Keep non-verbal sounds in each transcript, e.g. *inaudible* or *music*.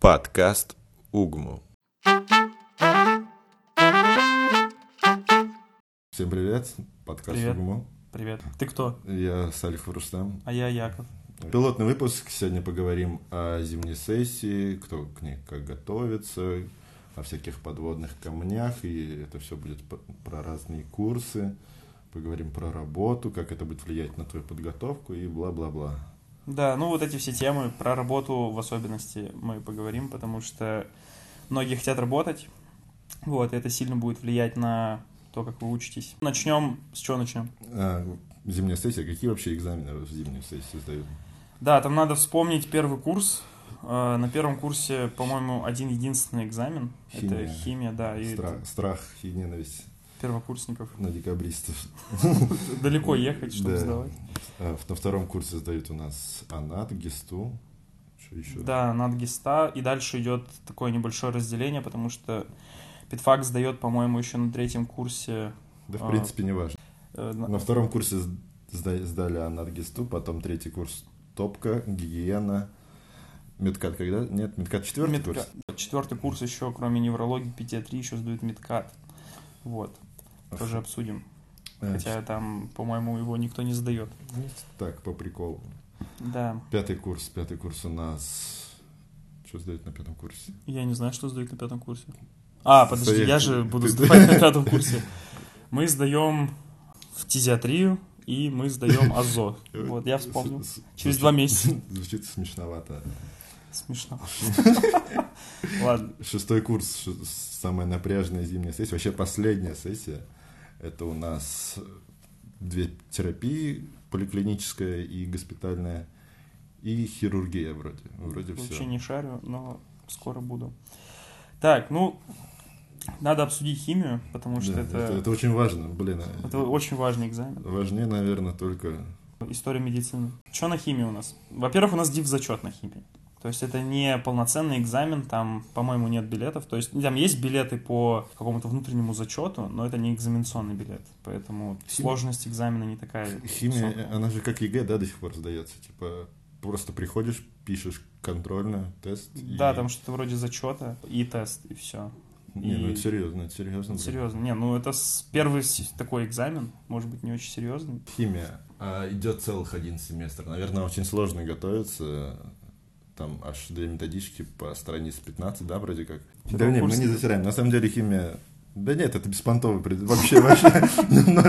Подкаст Угму. Всем привет, подкаст Привет. УГМУ. Привет. Ты кто? Я Салих Рустам. А я Яков. Пилотный выпуск. Сегодня поговорим о зимней сессии, кто к ней как готовится, о всяких подводных камнях, и это все будет про разные курсы. Поговорим про работу, как это будет влиять на твою подготовку и бла-бла-бла. Да, ну вот эти все темы про работу в особенности мы поговорим, потому что многие хотят работать. Вот, и это сильно будет влиять на то, как вы учитесь. Начнем. С чего начнем? А, зимняя сессия. Какие вообще экзамены в зимнюю сессию сдают? Да, там надо вспомнить первый курс. Э, На первом курсе, по-моему, один единственный экзамен. Химия. Это химия, да, и Страх, страх и ненависть первокурсников. на декабристов. Далеко ехать, чтобы Да. сдавать. А, На втором курсе сдают у нас АНАТ, ГИСТУ. Что еще? Да, над ГИСТа. И дальше идет такое небольшое разделение, потому что Питфак сдает, по-моему, еще на третьем курсе. Да, в А. принципе, не важно. э, на- втором курсе сда- сдали анаргисту, потом третий курс топка, гигиена. Медкат когда? Нет, медкат четвертый Медка- курс. Четвертый курс еще, кроме неврологии, педиатрии, еще сдают медкат. Вот, тоже Ах, обсудим. А, Хотя там, по-моему, его никто не сдает. ну, Так, по приколу. Да, Пятый курс. Пятый курс у нас... Что сдают на пятом курсе? я не знаю, что сдают на пятом курсе. А, подожди, Стоять. я же буду *laughs* сдавать на пятом курсе. Мы сдаем фтизиатрию и мы сдаем АЗО. Вот, я вспомнил. Через два месяца. Звучит смешновато. Смешно. *laughs* Ладно. Шестой курс, самая напряженная зимняя сессия, вообще последняя сессия. Это у нас две терапии, поликлиническая и госпитальная, и хирургия вроде. Вроде Вообще все. не шарю, но скоро буду. Так, ну, надо обсудить химию, потому что это, это, очень важно, блин. это очень важный экзамен. Важнее, наверное, только... История медицины. Что на химии у нас? Во-первых, у нас див зачет на химии. То есть это не полноценный экзамен, там, по-моему, нет билетов. То есть там есть билеты по какому-то внутреннему зачету, но это не экзаменационный билет. Поэтому Химия- сложность экзамена не такая. Химия, высокая. она же как ЕГЭ, да, до сих пор сдается. Типа, просто приходишь, пишешь контрольно, тест. и- Да, там что-то вроде зачета и тест, и все. Не, ну и- это серьезно, это серьезно. блин. Серьезно. Не, ну это первый такой экзамен, может быть, не очень серьезный. Химия. А, идет целых один семестр. Наверное, очень сложно готовиться. Там аж две методички по странице 15, да, вроде как? Да нет, мы не затираем. На самом деле химия... Да нет, это беспонтовый пред- Вообще, вообще. *laughs* ну,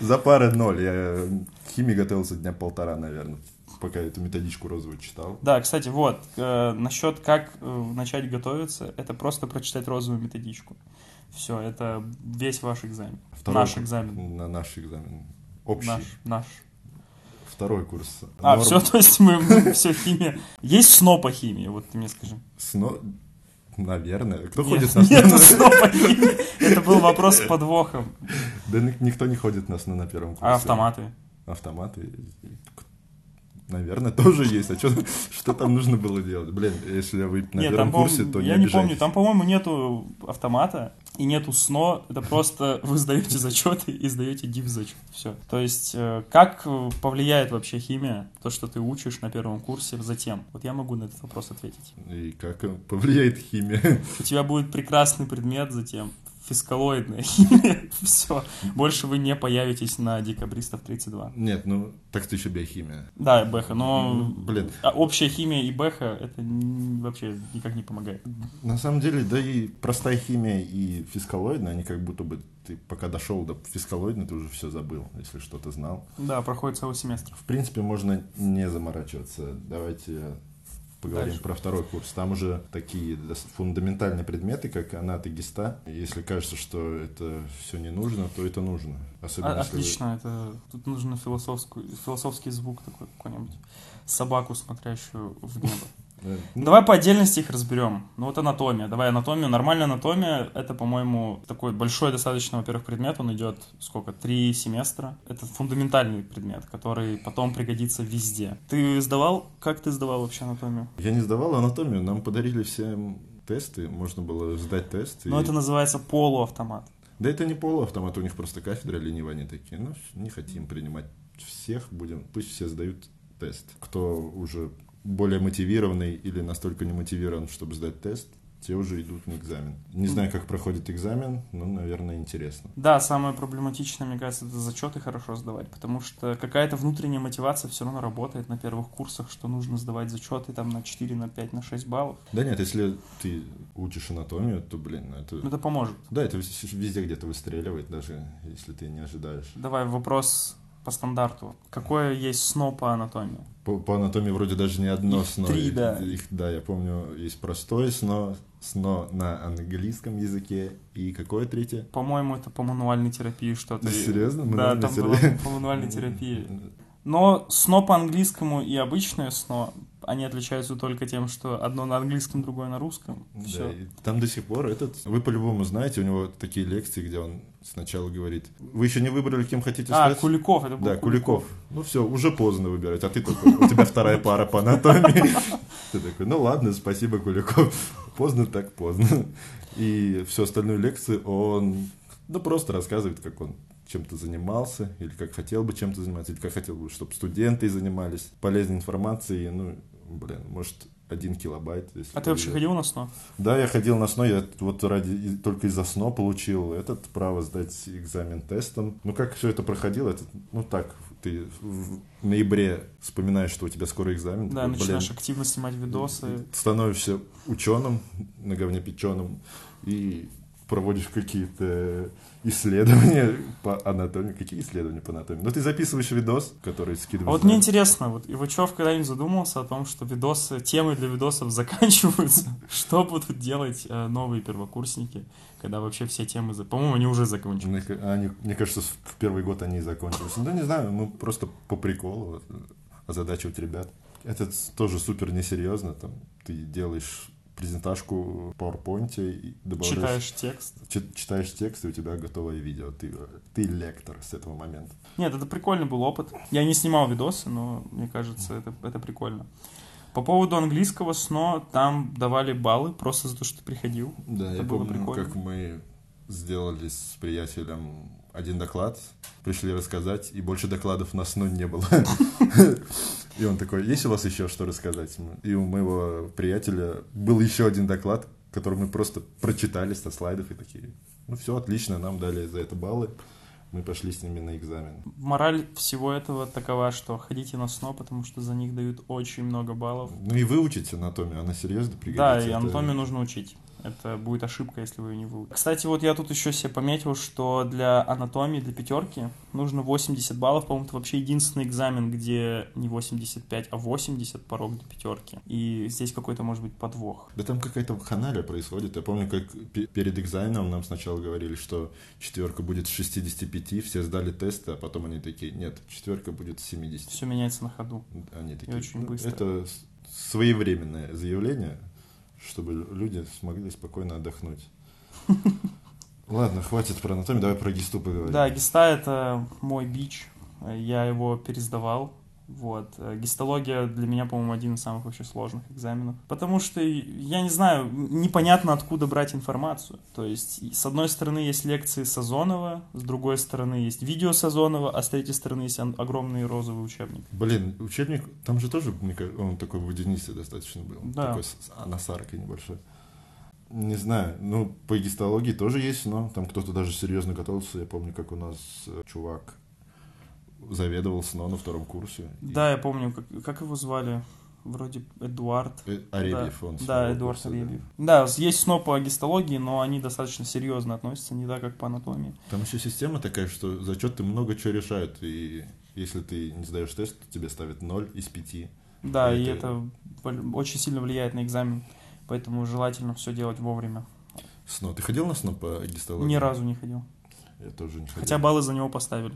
За пары ноль. Я к химии готовился дня полтора, наверное, пока эту методичку розовую читал. Да, кстати, вот, э, насчет как э, начать готовиться, это просто прочитать розовую методичку. Все, это весь ваш экзамен. Второй наш экзамен. На наш экзамен. Общий. Наш, наш. Второй курс. А, Норм- все, *laughs* то есть мы, все, химия. Есть сно по химии, вот ты мне скажи. Сно... Наверное. Кто Нет, ходит на Нету сно? сно по химии. Это был вопрос с подвохом. Да ни- никто не ходит на сно на первом курсе. А автоматы? Автоматы. Наверное, *laughs* тоже есть. А что, что там нужно было делать? Блин, если вы на Нет, первом там, курсе, то не я не помню, там, по-моему, нету автомата и нету сно, это просто *laughs* вы сдаете зачеты и сдаете див зачет. Все. То есть, э, как повлияет вообще химия, то, что ты учишь на первом курсе затем? Вот я могу на этот вопрос ответить. И как повлияет химия? У тебя будет прекрасный предмет затем, фискалоидная химия, *laughs* все. Больше вы не появитесь на декабристов 32. Нет, ну, так что еще биохимия. Да, Бэха, но Ну, блин. а общая химия и Бэха это вообще никак не помогает. На самом деле, да и простая химия и фискалоидная, они как будто бы ты пока дошел до фискалоидной, ты уже все забыл, если что-то знал. Да, проходит целый семестр. В принципе, можно не заморачиваться. Давайте поговорим Дальше. про второй курс. Там уже такие фундаментальные предметы, как анат и гиста. Если кажется, что это все не нужно, то это нужно. Особенно А- если Отлично, это тут философскую, философский звук такой какой-нибудь. Собаку, смотрящую в небо. Ну, Давай по отдельности их разберем. Ну вот анатомия. Давай анатомию. Нормальная анатомия это, по-моему, такой большой достаточно, во-первых, предмет. Он идет сколько? Три семестра. Это фундаментальный предмет, который потом пригодится везде. Ты сдавал? Как ты сдавал вообще анатомию? Я не сдавал анатомию, нам подарили всем тесты, можно было сдать тест. Ну, и- это называется полуавтомат. Да это не полуавтомат, у них просто кафедра ленивая, они такие, ну, не хотим принимать всех, будем, пусть все сдают тест. Кто уже более мотивированный или настолько не мотивирован, чтобы сдать тест, те уже идут на экзамен. Не знаю, как проходит экзамен, но, наверное, интересно. Да, самое проблематичное, мне кажется, это зачеты хорошо сдавать, потому что какая-то внутренняя мотивация все равно работает на первых курсах, что нужно сдавать зачеты там на 4, на 5, на 6 баллов. Да нет, если ты учишь анатомию, то, блин, ну это... Это поможет. Да, это везде где-то выстреливает, даже если ты не ожидаешь. Давай вопрос по стандарту. Какое есть сно по анатомии? По, по анатомии вроде даже не одно Их сно. три, Их- да. Их, да, я помню, есть простое сно, сно на английском языке и какое третье? По-моему, это по мануальной терапии что-то. Да, серьезно? Да, там терапии? было по мануальной *laughs* терапии. Но сно по-английскому и обычное сно, они отличаются только тем, что одно на английском, другое на русском. Да, Все. и там до сих пор этот... Вы по-любому знаете, у него такие лекции, где он сначала говорит, вы еще не выбрали, кем хотите А, стать? Куликов, это был Да, Куликов. Ну все, уже поздно выбирать, а ты такой, у тебя вторая пара по анатомии. *laughs* Ты такой, ну ладно, спасибо, Куликов. Поздно так поздно. И всю остальную лекцию он, ну просто рассказывает, как он чем-то занимался, или как хотел бы чем-то заниматься, или как хотел бы, чтобы студенты занимались полезной информацией, ну, блин, может, один килобайт. Если А ты вообще ходил на сно? Да, я ходил на СНО, я вот ради только из-за СНО получил этот право сдать экзамен тестом. Ну, как все это проходило, это, ну, так, ты в ноябре вспоминаешь, что у тебя скоро экзамен. Да, такой, начинаешь блин, активно снимать видосы. становишься ученым, на говне печеным, и проводишь какие-то исследования *laughs* по анатомии. Какие исследования по анатомии? Ну, ты записываешь видос, который А скидываешь. вот мне интересно, вот Ивачев когда-нибудь задумался о том, что видосы, темы для видосов *laughs* заканчиваются? Что будут делать э, новые первокурсники, когда вообще все темы... По-моему, они уже закончились. Мне, ка- они- мне кажется, в первый год они и закончились. Ну, не знаю, мы просто по приколу вот, озадачивать ребят. Это тоже супер несерьезно. Там, ты делаешь презентажку в PowerPoint и добавляешь... Читаешь текст. чи- читаешь текст, и у тебя готовое видео. Ты, ты лектор с этого момента. Нет, это прикольный был опыт. Я не снимал видосы, но мне кажется, это, это прикольно. По поводу английского сно, там давали баллы просто за то, что ты приходил. Да, Это я было помню, прикольно. как мы сделали с приятелем один доклад, пришли рассказать, и больше докладов на сну не было. *laughs* И он такой, есть у вас еще что рассказать? И у моего приятеля был еще один доклад, который мы просто прочитали со слайдов и такие, ну все, отлично, нам дали за это баллы, мы пошли с ними на экзамен. Мораль всего этого такова, что ходите на сно, потому что за них дают очень много баллов. Ну и выучить анатомию, она серьезно пригодится. Да, и Это- анатомию нужно учить. Это будет ошибка, если вы ее не выучите. Кстати, вот я тут еще себе пометил, что для анатомии, для пятерки нужно 80 баллов. По-моему, это вообще единственный экзамен, где не 85, а 80 порог для пятерки. И здесь какой-то, может быть, подвох. Да там какая-то ханалия происходит. Я помню, как пе- перед экзаменом нам сначала говорили, что четверка будет с 65, все сдали тесты, а потом они такие, нет, четверка будет с 70. Все меняется на ходу. Они такие, очень «Ну, быстро». Это своевременное заявление, чтобы люди смогли спокойно отдохнуть. *laughs* Ладно, хватит про анатомию, давай про гисту поговорим. Да, гиста это мой бич. Я его пересдавал. Вот. Э, Гистология для меня, по-моему, один из самых вообще сложных экзаменов. Потому что, я не знаю, непонятно, откуда брать информацию. То есть, с одной стороны, есть лекции Сазонова, с другой стороны, есть видео Сазонова, а с третьей стороны, есть огромный розовый учебник. Блин, учебник, там же тоже, мне кажется, он такой водянистый достаточно был. Да. Такой с- с анасаркой небольшой. Не знаю, ну, по гистологии тоже есть, но там кто-то даже серьезно готовился. Я помню, как у нас э, чувак заведовал СНО на втором курсе. И- Да, я помню, как, как его звали. Вроде Эдуард. Э, Аребьев да, он. Да, Эдуард курса, да. Аребьев. Да, есть сно по гистологии, но они достаточно серьезно относятся, не так, как по анатомии. Там еще система такая, что зачеты много чего решают. И если ты не сдаешь тест, то тебе ставят 0 из 5. Да, и Это- это вол- очень сильно влияет на экзамен, поэтому желательно все делать вовремя. СНО. Ты ходил на СНО по гистологии? Ни разу не ходил. Я тоже не ходил. Хотя баллы за него поставили.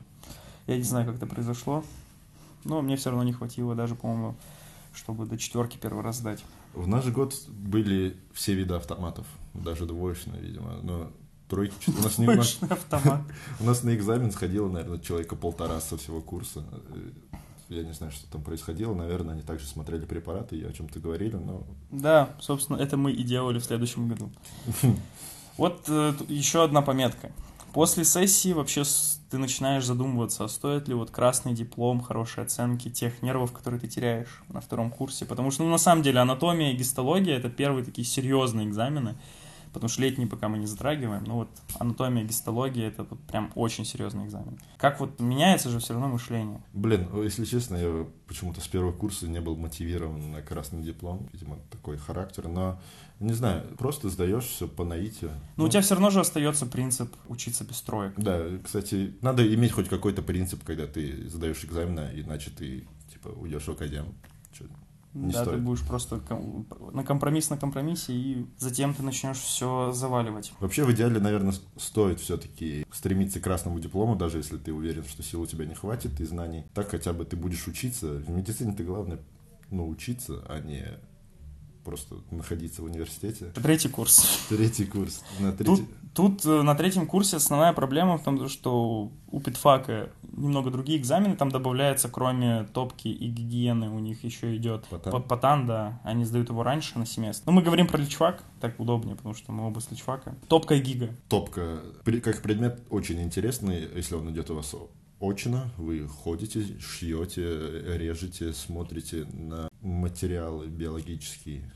Я не знаю, как это произошло, но мне все равно не хватило даже, по-моему, чтобы до четверки первый раз сдать. В наш год были все виды автоматов, даже двоечные, видимо, но тройки... У нас, не, у, нас, *laughs* автомат. у нас на экзамен сходило, наверное, человека полтора со всего курса. Э, Я не знаю, что там происходило. Наверное, они также смотрели препараты и о чем-то говорили, но... Да, собственно, это мы и делали в следующем году. *laughs* Вот э, еще одна пометка. После сессии вообще ты начинаешь задумываться, а стоит ли вот красный диплом, хорошие оценки тех нервов, которые ты теряешь на втором курсе. Потому что, ну, на самом деле, анатомия и гистология — это первые такие серьезные экзамены, потому что летние пока мы не затрагиваем, но вот анатомия гистология — это вот прям очень серьезный экзамен. Как вот меняется же все равно мышление. Блин, ну, если честно, я почему-то с первого курса не был мотивирован на красный диплом. Видимо, такой характер. Но, не знаю, просто сдаешь все по наитию. Но у тебя все равно же остается принцип учиться без троек. Да, кстати, надо иметь хоть какой-то принцип, когда ты сдаешь экзамены, иначе ты, типа, уйдешь в академ. Не да, ты стоит. будешь просто ком- на компромисс на компромиссе, и затем ты начнешь все заваливать. Вообще, в идеале, наверное, стоит все-таки стремиться к красному диплому, даже если ты уверен, что сил у тебя не хватит и знаний. Так хотя бы ты будешь учиться. В медицине ты главное, ну, учиться, а не просто находиться в университете. Третий курс. Третий курс. На Тут, третий... тут э, на третьем курсе основная проблема в том, что у педфака немного другие экзамены, там добавляется, кроме топки и гигиены, у них еще идет Потан. па- патан, да, они сдают его раньше на семестр. Но мы говорим про личфак, так удобнее, потому что мы оба с личфака. Топка и гига. Топка. Как предмет очень интересный, если он идет у вас очно, вы ходите, шьете, режете, смотрите на материалы биологические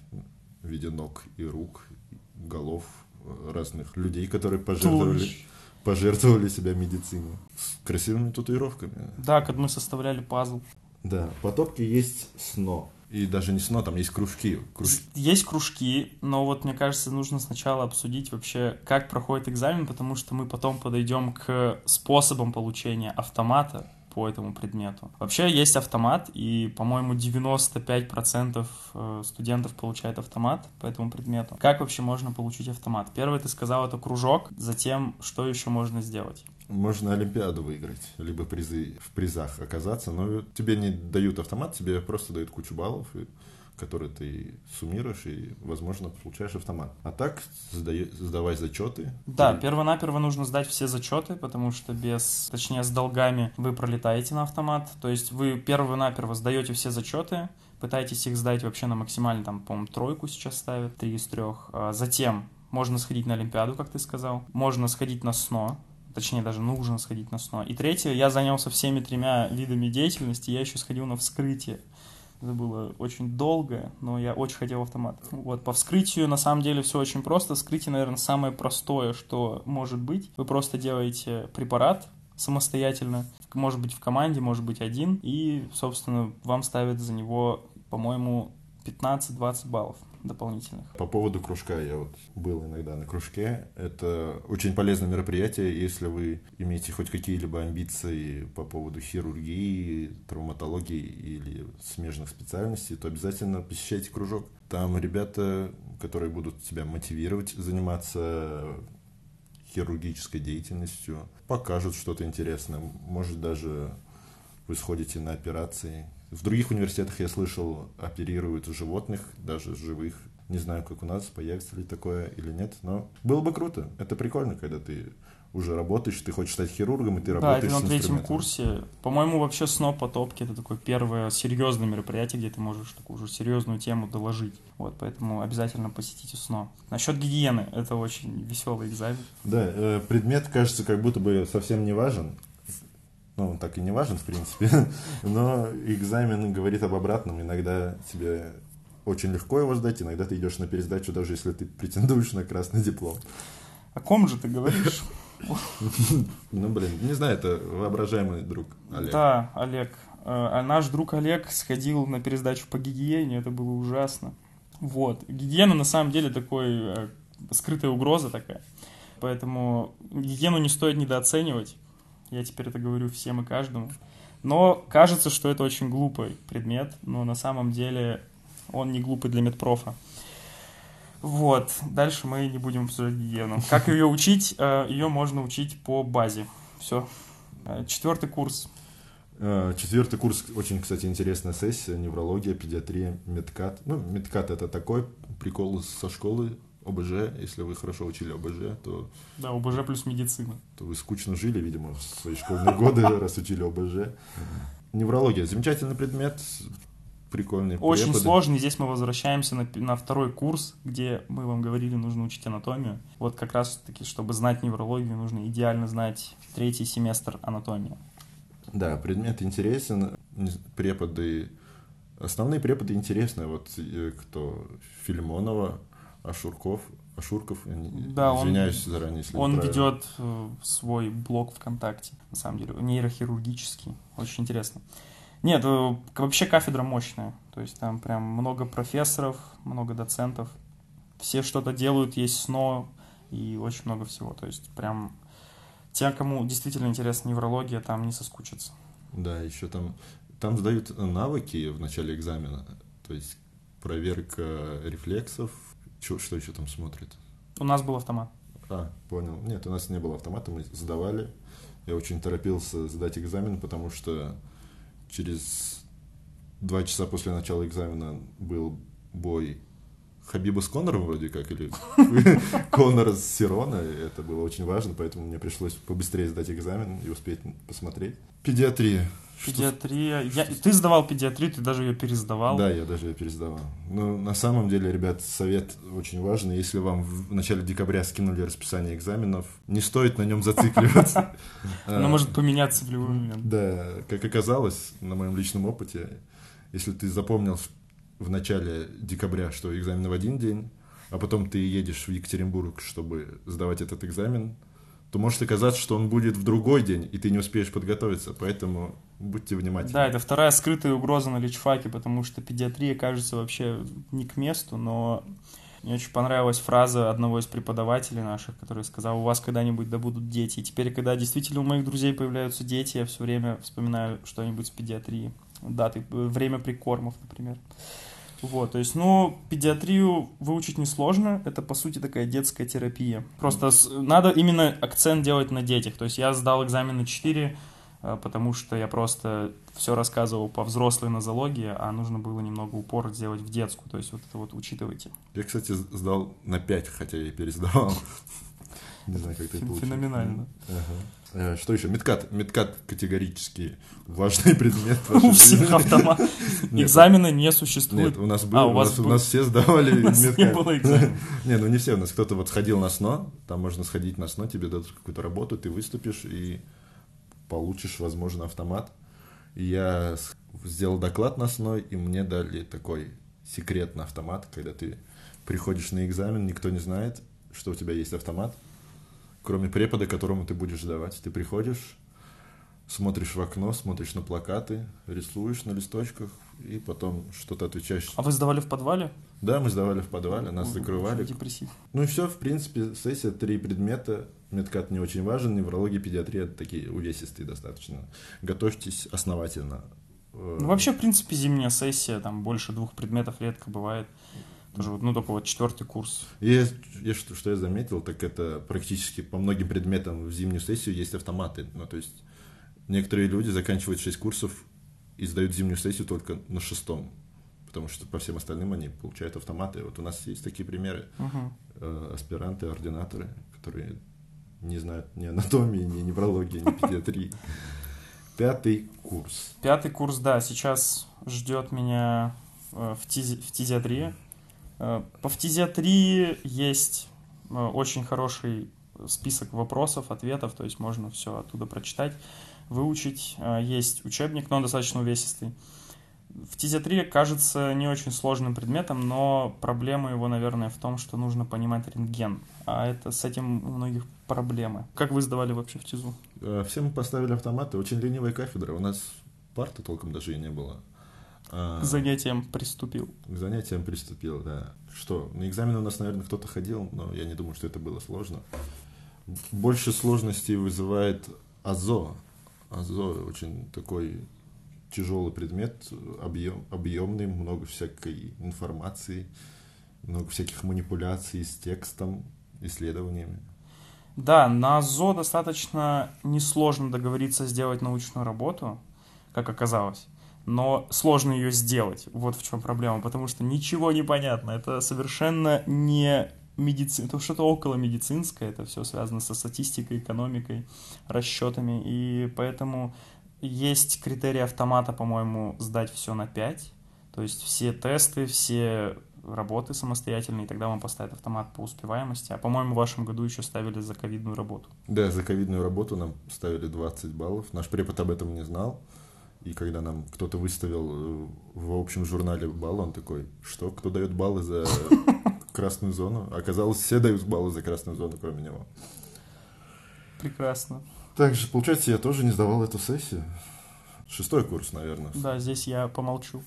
в виде ног и рук, голов э, разных людей, которые пожертвовали, Туловищ. пожертвовали себя медицине. С красивыми татуировками. Да, как мы составляли пазл. Да, по топке есть сно. И даже не сно, там есть кружки. Круж- Есть кружки, но вот мне кажется, нужно сначала обсудить вообще, как проходит экзамен, потому что мы потом подойдем к способам получения автомата по этому предмету. Вообще есть автомат, и, по-моему, 95% э, студентов получают автомат по этому предмету. Как вообще можно получить автомат? Первое, ты сказал, это кружок, затем, что еще можно сделать? Можно Олимпиаду выиграть, либо призы в призах оказаться, но тебе не дают автомат, тебе просто дают кучу баллов, и- которые ты суммируешь, и, возможно, получаешь автомат. А так сдае- сдавай зачеты. Да, И- перво-наперво нужно сдать все зачеты, потому что без, точнее, с долгами вы пролетаете на автомат. То есть вы перво-наперво сдаете все зачеты, пытаетесь их сдать вообще на максимально, там, по-моему, тройку сейчас ставят, три из трех. А Затем можно сходить на Олимпиаду, как ты сказал. Можно сходить на СНО, точнее, даже нужно сходить на СНО. И третье, я занялся всеми тремя видами деятельности, я еще сходил на вскрытие. Это было очень долго, но я очень хотел автомат. Вот, по вскрытию на самом деле все очень просто. Вскрытие, наверное, самое простое, что может быть. Вы просто делаете препарат самостоятельно, может быть в команде, может быть один, и, собственно, вам ставят за него, по-моему, 15-20 баллов дополнительных. По поводу кружка, я вот был иногда на кружке. Это очень полезное мероприятие, если вы имеете хоть какие-либо амбиции по поводу хирургии, травматологии или смежных специальностей, то обязательно посещайте кружок. Там ребята, которые будут тебя мотивировать заниматься хирургической деятельностью, покажут что-то интересное. Может, даже вы сходите на операции. В других университетах, я слышал, оперируют животных, даже живых. Не знаю, как у нас, появится ли такое или нет, но было бы круто. Это прикольно, когда ты уже работаешь, ты хочешь стать хирургом, и ты Да, работаешь это с на третьем курсе. По-моему, вообще СНО по топке это такое первое серьезное мероприятие, где ты можешь такую уже серьезную тему доложить. Вот, поэтому обязательно посетите СНО. Насчет гигиены, это очень веселый экзамен. Да, э, предмет кажется как будто бы совсем не важен. Ну, он так и не важен, в принципе. *laughs* Но экзамен говорит об обратном. Иногда тебе очень легко его сдать, иногда ты идешь на пересдачу, даже если ты претендуешь на красный диплом. О ком же ты говоришь? Ну, блин, не знаю, это воображаемый друг Олег. Да, Олег. Э, А наш друг Олег сходил на пересдачу по гигиене, это было ужасно. Вот. Гигиена на самом деле такой э, скрытая угроза такая. Поэтому гигиену не стоит недооценивать. Я теперь это говорю всем и каждому. Но кажется, что это очень глупый предмет, но на самом деле он не глупый для медпрофа. Вот, дальше мы не будем обсуждать гигиену. *laughs* Как ее учить? Э, Ее можно учить по базе. Все. Четвертый курс. Э, Четвертый курс, очень, кстати, интересная сессия, неврология, педиатрия, медкат. Ну, медкат это такой прикол со школы ОБЖ. Если вы хорошо учили ОБЖ, то, Да, ОБЖ плюс медицина. то вы скучно жили, видимо, в свои школьные годы, раз учили ОБЖ. Неврология. Замечательный предмет. прикольные Очень преподы. сложный. Здесь мы возвращаемся на, на второй курс, где мы вам говорили, нужно учить анатомию. Вот как раз таки, чтобы знать неврологию, нужно идеально знать третий семестр анатомии. Да, предмет интересен, преподы, основные преподы интересны, вот э, кто Филимонова, Ашурков, Ашурков, Да, он- извиняюсь заранее, если Он ведет э, свой блог ВКонтакте, на самом деле, нейрохирургический. Очень интересно. Нет, э, вообще кафедра мощная. То есть там прям много профессоров, много доцентов. Все что-то делают, есть СНО и очень много всего. То есть прям те, кому действительно интересна неврология, там не соскучатся. Да, еще там, там сдают навыки в начале экзамена, то есть проверка рефлексов, Чё- что еще там смотрит? У нас был автомат. А, понял. Нет, у нас не было автомата, мы сдавали. Я очень торопился сдать экзамен, потому что через два часа после начала экзамена был бой Хабиба с Конором вроде как, или *laughs* Конора с Сирона. Это было очень важно, поэтому мне пришлось побыстрее сдать экзамен и успеть посмотреть. Педиатрия. Педиатрия. Я... Ты сдавал педиатрию, ты даже ее пересдавал. Да, я даже ее пересдавал. Но на самом деле, ребят, совет очень важный. Если вам в начале декабря скинули расписание экзаменов, не стоит на нем зацикливаться. *laughs* Оно может поменяться в любой момент. Да, как оказалось, на моем личном опыте, если ты запомнил в- начале декабря, что экзамен в один день, а потом ты едешь в Екатеринбург, чтобы сдавать этот экзамен, то может оказаться, что он будет в другой день, и ты не успеешь подготовиться. Поэтому будьте внимательны. Да, это вторая скрытая угроза на личфаке, потому что педиатрия кажется вообще не к месту, но мне очень понравилась фраза одного из преподавателей наших, который сказал, у вас когда-нибудь да будут дети. И теперь, когда действительно у моих друзей появляются дети, я все время вспоминаю что-нибудь с педиатрии. Даты, время прикормов, например. Вот, то есть, ну, педиатрию выучить несложно, это, по сути, такая детская терапия. Просто с- надо именно акцент делать на детях. То есть я сдал экзамен на 4, э, потому что я просто все рассказывал по взрослой нозологии, а нужно было немного упор сделать в детскую. То есть вот это вот учитывайте. Я, кстати, сдал на 5, хотя я пересдавал. Не знаю, как ты получил. феноменально. Ага. Э, Что еще? Медкат. Медкат категорически важный *laughs* предмет. *laughs* У всех автомат. *laughs* Экзамена не существует. Нет, у нас был, А, у, у вас нас, у был. нас все сдавали нас не медкат. было экзамена. Не, ну не все, у нас кто-то вот сходил на СНО, там можно сходить на СНО, тебе дадут какую-то работу, ты выступишь и получишь, возможно, автомат. Я сделал доклад на СНО, и мне дали такой секретный автомат, когда ты приходишь на экзамен, никто не знает, что у тебя есть автомат, кроме препода, которому ты будешь сдавать. Ты приходишь, смотришь в окно, смотришь на плакаты, рисуешь на листочках, и потом что-то отвечаешь. А вы сдавали в подвале? Да, мы сдавали в подвале, нас Ой, закрывали. Депрессив. Ну и все, в принципе, сессия, три предмета. Медкат не очень важен, неврология, педиатрия такие увесистые достаточно. Готовьтесь основательно. Ну, вообще, в принципе, зимняя сессия, там больше двух предметов редко бывает. Тоже ну, только вот четвертый курс. И я- я что, что я заметил, так это практически по многим предметам в зимнюю сессию есть автоматы. Ну, то есть некоторые люди заканчивают 6 курсов и сдают зимнюю сессию только на шестом. Потому что по всем остальным они получают автоматы. Вот у нас есть такие примеры. Мгм. э, аспиранты, ординаторы, которые не знают ни анатомии, ни неврологии, ни педиатрии. Пятый курс. Пятый курс, да, сейчас ждет меня э, в, фтизи- фтизиатрии. Э, По фтизиатрии есть э, очень хороший список вопросов, ответов, то есть можно все оттуда прочитать, выучить. Э, Есть учебник, но он достаточно увесистый. Фтизиатрия кажется не очень сложным предметом, но проблема его, наверное, в том, что нужно понимать рентген. А это с этим у многих проблемы. Как вы сдавали вообще в ТИЗу? Э, Все мы поставили автоматы. Очень ленивая кафедра. У нас парты толком даже и не было. А, К занятиям приступил. К занятиям приступил, да. Что, на экзамены у нас, наверное, кто-то ходил, но я не думаю, что это было сложно. Больше сложностей вызывает АЗО. АЗО очень такой тяжелый предмет, объем, объемный, много всякой информации, много всяких манипуляций с текстом, исследованиями. Да, на ЗО достаточно несложно договориться сделать научную работу, как оказалось. Но сложно ее сделать. Вот в чем проблема. Потому что ничего не понятно. Это совершенно не медицина. Это что-то около медицинское. Это все связано со статистикой, экономикой, расчетами. И поэтому есть критерий автомата, по-моему, сдать все на 5. То То есть все тесты, все работы самостоятельные, и тогда вам поставят автомат по успеваемости. А, по-моему, в вашем году еще ставили за ковидную работу. Да, за ковидную работу нам ставили 20 баллов. Наш препод об этом не знал. И когда нам кто-то выставил э, в общем журнале баллы, он такой, что, кто дает баллы за *laughs* красную зону? Оказалось, все дают баллы за красную зону, кроме него. Прекрасно. Также, получается, я тоже не сдавал эту сессию. Шестой курс, наверное. Да, здесь я помолчу.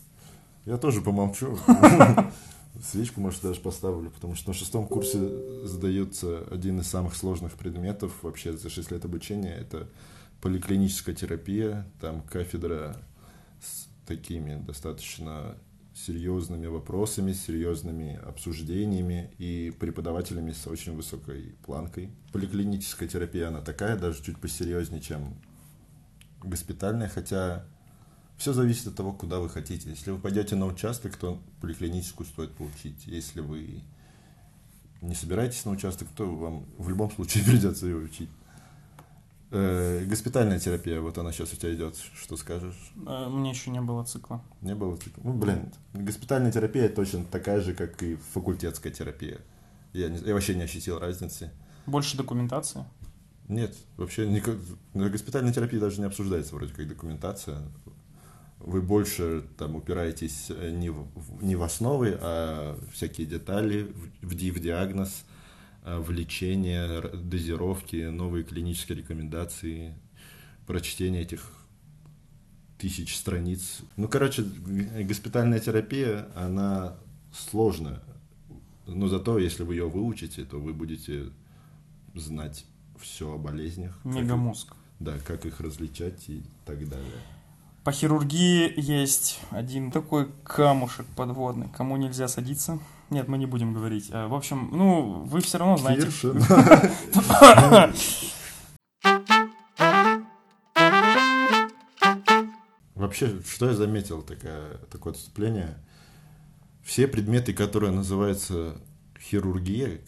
Я тоже помолчу. *laughs* Свечку, может, даже поставлю, потому что на шестом курсе сдается один из самых сложных предметов вообще за 6 лет обучения. Это поликлиническая терапия, там кафедра с такими достаточно серьезными вопросами, серьезными обсуждениями и преподавателями с очень высокой планкой. Поликлиническая терапия, она такая, даже чуть посерьезнее, чем госпитальная, хотя все зависит от того, куда вы хотите. Если вы пойдете на участок, то поликлиническую стоит получить. Если вы не собираетесь на участок, то вам в любом случае *laughs* придется ее учить. Э, госпитальная терапия, вот она сейчас у тебя идет, что скажешь? Э, Мне еще не было цикла. Не было цикла? Ну, блин, госпитальная терапия точно такая же, как и факультетская терапия. Я, не- я вообще не ощутил разницы. Больше документации. Нет, вообще никак, на госпитальной терапии даже не обсуждается вроде как документация. Вы больше там упираетесь э, не в, не в основы, а всякие детали, в, в диагноз, э, в лечение, р- дозировки, новые клинические рекомендации, прочтение этих тысяч страниц. Ну, короче, госпитальная терапия, она сложная. Но зато, если вы ее выучите, то вы будете знать все о болезнях. как их- Мегамозг. да, как их различать и так далее. По хирургии есть один такой камушек подводный, кому нельзя садиться. Нет, мы не будем говорить. Э, В общем, ну, вы все равно знаете. *laughs* Вообще, что я заметил, такая, такое отступление. Все предметы, которые называются хирургия,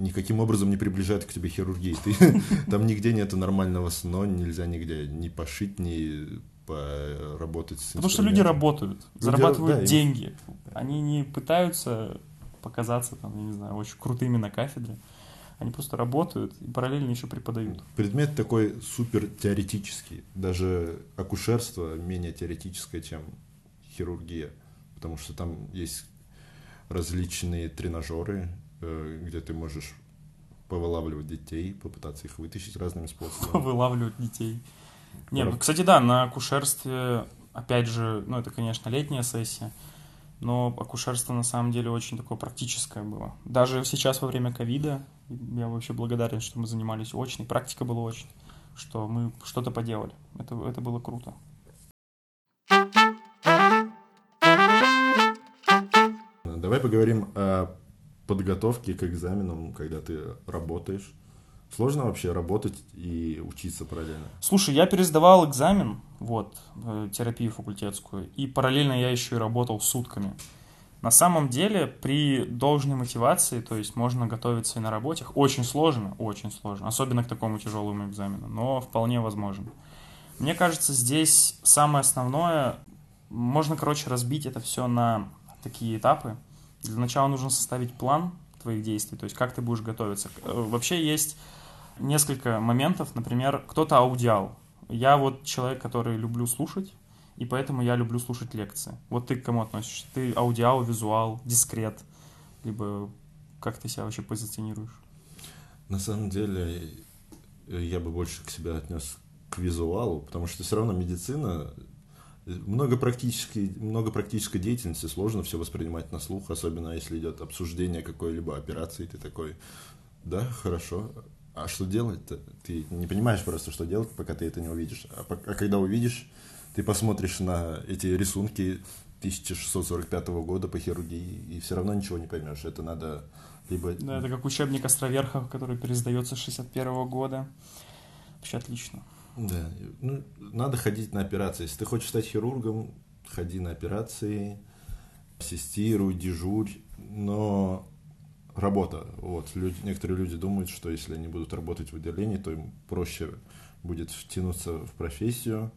никаким образом не приближают к тебе хирургии. Ты, *laughs* там нигде нету нормального сна, нельзя нигде ни пошить, ни поработать с Потому что люди работают, Люди зарабатывают ра- да, деньги. Они не пытаются показаться, там, я не знаю, очень крутыми на кафедре. Они просто работают и параллельно еще преподают. Предмет такой супер теоретический. Даже акушерство менее теоретическое, чем хирургия. Потому что там есть различные тренажеры, где ты можешь повылавливать детей, попытаться их вытащить разными способами. Вылавливают детей. Не, ну, кстати, да, на акушерстве, опять же, ну, это, конечно, летняя сессия, но акушерство на самом деле очень такое практическое было. Даже сейчас во время ковида я вообще благодарен, что мы занимались очной, практика была очной, что мы что-то поделали. Это, это было круто. Давай поговорим о подготовке к экзаменам, когда ты работаешь. Сложно вообще работать и учиться параллельно? Слушай, я пересдавал экзамен, вот, э, терапию факультетскую, и параллельно я еще и работал сутками. На самом деле, при должной мотивации, то есть можно готовиться и на работе, очень сложно, очень сложно, особенно к такому тяжелому экзамену, но вполне возможно. Мне кажется, здесь самое основное, можно, короче, разбить это все на такие этапы. Для начала нужно составить план твоих действий, то есть как ты будешь готовиться. Э, Вообще есть несколько моментов. Например, кто-то аудиал. Я вот человек, который люблю слушать, и поэтому я люблю слушать лекции. Вот ты к кому относишься? Ты аудиал, визуал, дискрет? Либо как ты себя вообще позиционируешь? На самом деле, э, я бы больше к себе отнес к визуалу, потому что все равно медицина, много практической, много практической деятельности, сложно все воспринимать на слух, особенно если идет обсуждение какой-либо операции, ты такой, да, хорошо, а что делать-то? Ты не понимаешь просто, что делать, пока ты это не увидишь. А, а когда увидишь, ты посмотришь на эти рисунки 1645 года по хирургии, и все равно ничего не поймешь. Это надо либо Да, это как учебник Островерхов, который пересдается с 61 года. Вообще отлично. Да, ну, надо ходить на операции. Если ты хочешь стать хирургом, ходи на операции, ассистируй, дежурь, но работа. Вот, люди, некоторые люди думают, что если они будут работать в отделении, то им проще будет втянуться в профессию,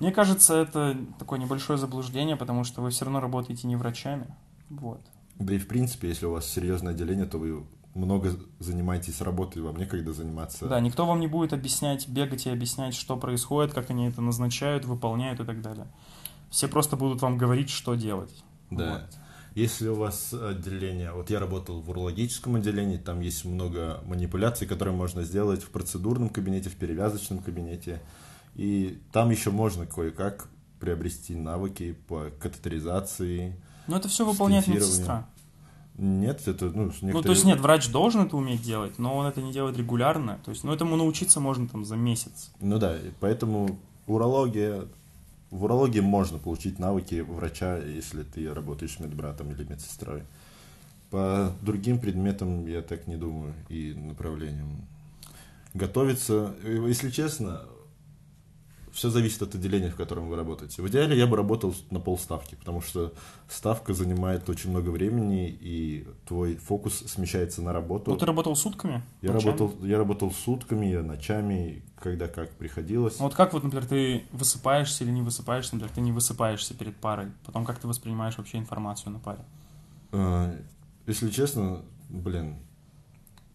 Мне кажется, это такое небольшое заблуждение, потому что вы все равно работаете не врачами. Вот. Да и в принципе, если у вас серьезное отделение, то вы много занимаетесь работой, вам некогда заниматься. Да, никто вам не будет объяснять, бегать и объяснять, что происходит, как они это назначают, выполняют и так далее. Все просто будут вам говорить, что делать. Да. Вот. Если у вас отделение, вот я работал в урологическом отделении, там есть много манипуляций, которые можно сделать в процедурном кабинете, в перевязочном кабинете. И там еще можно кое-как приобрести навыки по катетеризации. Но это все выполняет медсестра. Нет, это, ну, некоторые... Ну, то есть нет, врач должен это уметь делать, но он это не делает регулярно. То есть, ну, этому научиться можно там за месяц. Ну да, поэтому урология, в урологии можно получить навыки врача, если ты работаешь медбратом или медсестрой. По другим предметам я так не думаю и направлениям. Готовиться, если честно, все зависит от отделения, в котором вы работаете. В идеале я бы работал на полставки, потому что ставка занимает очень много времени, и твой фокус смещается на работу. Ну, ты работал сутками? Я работал, я работал сутками, я ночами, когда как приходилось. Ну, вот как вот, например, ты высыпаешься или не высыпаешься, например, ты не высыпаешься перед парой, потом как ты воспринимаешь вообще информацию на паре? А, если честно, блин,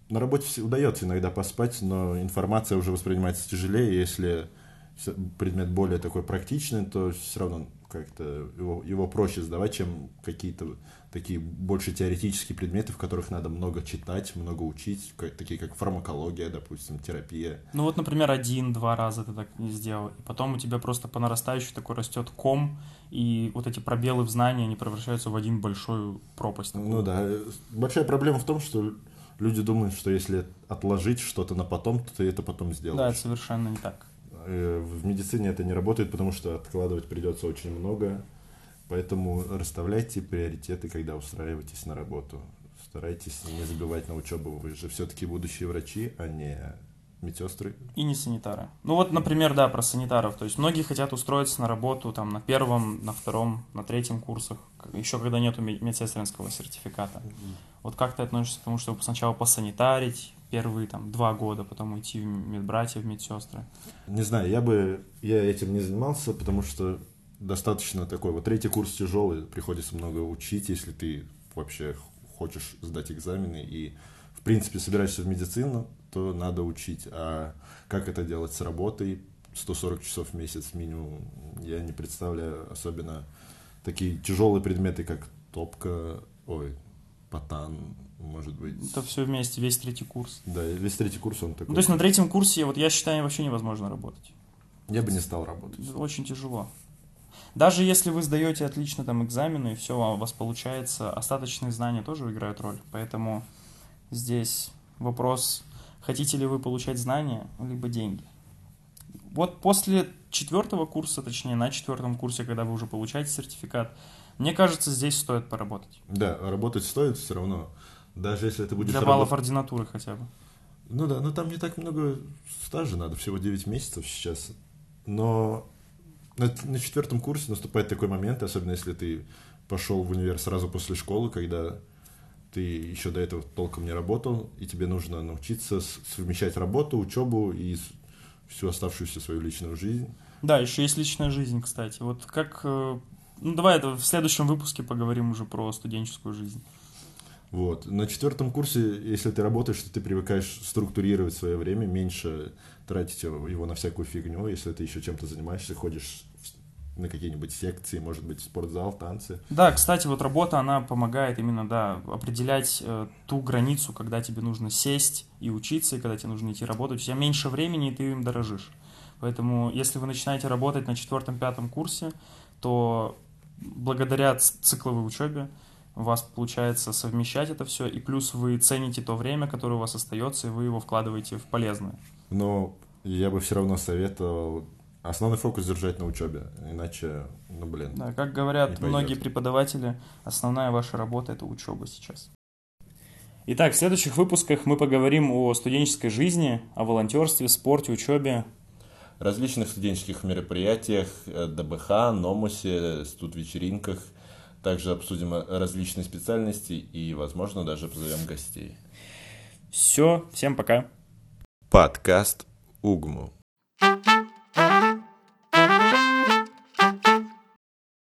на работе удается иногда поспать, но информация уже воспринимается тяжелее, если предмет более такой практичный, то все равно как-то его, его проще сдавать, чем какие-то такие больше теоретические предметы, в которых надо много читать, много учить, как, такие как фармакология, допустим, терапия. Ну вот, например, один-два раза ты так не сделал, и потом у тебя просто по нарастающей такой растет ком, и вот эти пробелы в знании, они превращаются в один большой пропасть. Такую. Ну да, большая проблема в том, что люди думают, что если отложить что-то на потом, то ты это потом сделаешь. Да, это совершенно не так. Э, в медицине это не работает, потому что откладывать придется очень много. Поэтому расставляйте приоритеты, когда устраиваетесь на работу. Старайтесь не забивать на учебу. Вы же все-таки будущие врачи, а не медсестры. И не санитары. Ну вот, например, да, про санитаров. То есть многие хотят устроиться на работу там на первом, на втором, на третьем курсах, еще когда нету медсестринского сертификата. Mm-hmm. Вот как ты относишься к тому, чтобы сначала посанитарить, первые там два года, потом уйти в медбратья, в медсестры? Не знаю, я бы я этим не занимался, потому что достаточно такой вот третий курс тяжелый, приходится много учить, если ты вообще хочешь сдать экзамены и в принципе собираешься в медицину, то надо учить. А как это делать с работой? 140 часов в месяц минимум. Я не представляю, особенно такие тяжелые предметы, как топка, ой, патан, может быть. Это все вместе, весь третий курс. Да, весь третий курс он такой. Ну, то есть на третьем курсе, вот я считаю, вообще невозможно работать. Я бы не стал работать. Очень тяжело. Даже если вы сдаете отлично там экзамены, и все у вас получается, остаточные знания тоже играют роль. Поэтому здесь вопрос, хотите ли вы получать знания, либо деньги. Вот после четвертого курса, точнее на четвертом курсе, когда вы уже получаете сертификат, мне кажется, здесь стоит поработать. Да, работать стоит все равно. Даже если это будет... Для баллов работ... ординатуры хотя бы. Ну да, но там не так много стажа надо, всего 9 месяцев сейчас. Но на, на четвертом курсе наступает такой момент, особенно если ты пошел в универ сразу после школы, когда ты еще до этого толком не работал, и тебе нужно научиться совмещать работу, учебу и всю оставшуюся свою личную жизнь. Да, еще есть личная жизнь, кстати. Вот как... Э, ну, давай это в следующем выпуске поговорим уже про студенческую жизнь. Вот. На четвертом курсе, если ты работаешь, то ты привыкаешь структурировать свое время, меньше тратить его на всякую фигню. Если ты еще чем-то занимаешься, ходишь на какие-нибудь секции, может быть, спортзал, танцы. Да, кстати, вот работа, она помогает именно, да, определять э, ту границу, когда тебе нужно сесть и учиться, и когда тебе нужно идти работать. У тебя меньше времени, и ты им дорожишь. Поэтому, если вы начинаете работать на четвертом-пятом курсе, то благодаря цикловой учебе у вас получается совмещать это все, и плюс вы цените то время, которое у вас остается, и вы его вкладываете в полезное. Но я бы все равно советовал основной фокус держать на учебе, иначе, ну блин. Да, как говорят многие преподаватели, основная ваша работа это учеба сейчас. Итак, в следующих выпусках мы поговорим о студенческой жизни, о волонтерстве, спорте, учебе. Различных студенческих мероприятиях, э, ДБХ, Номусе, студ-вечеринках – также обсудим различные специальности и, возможно, даже позовем гостей. Все, всем пока. Подкаст Угму.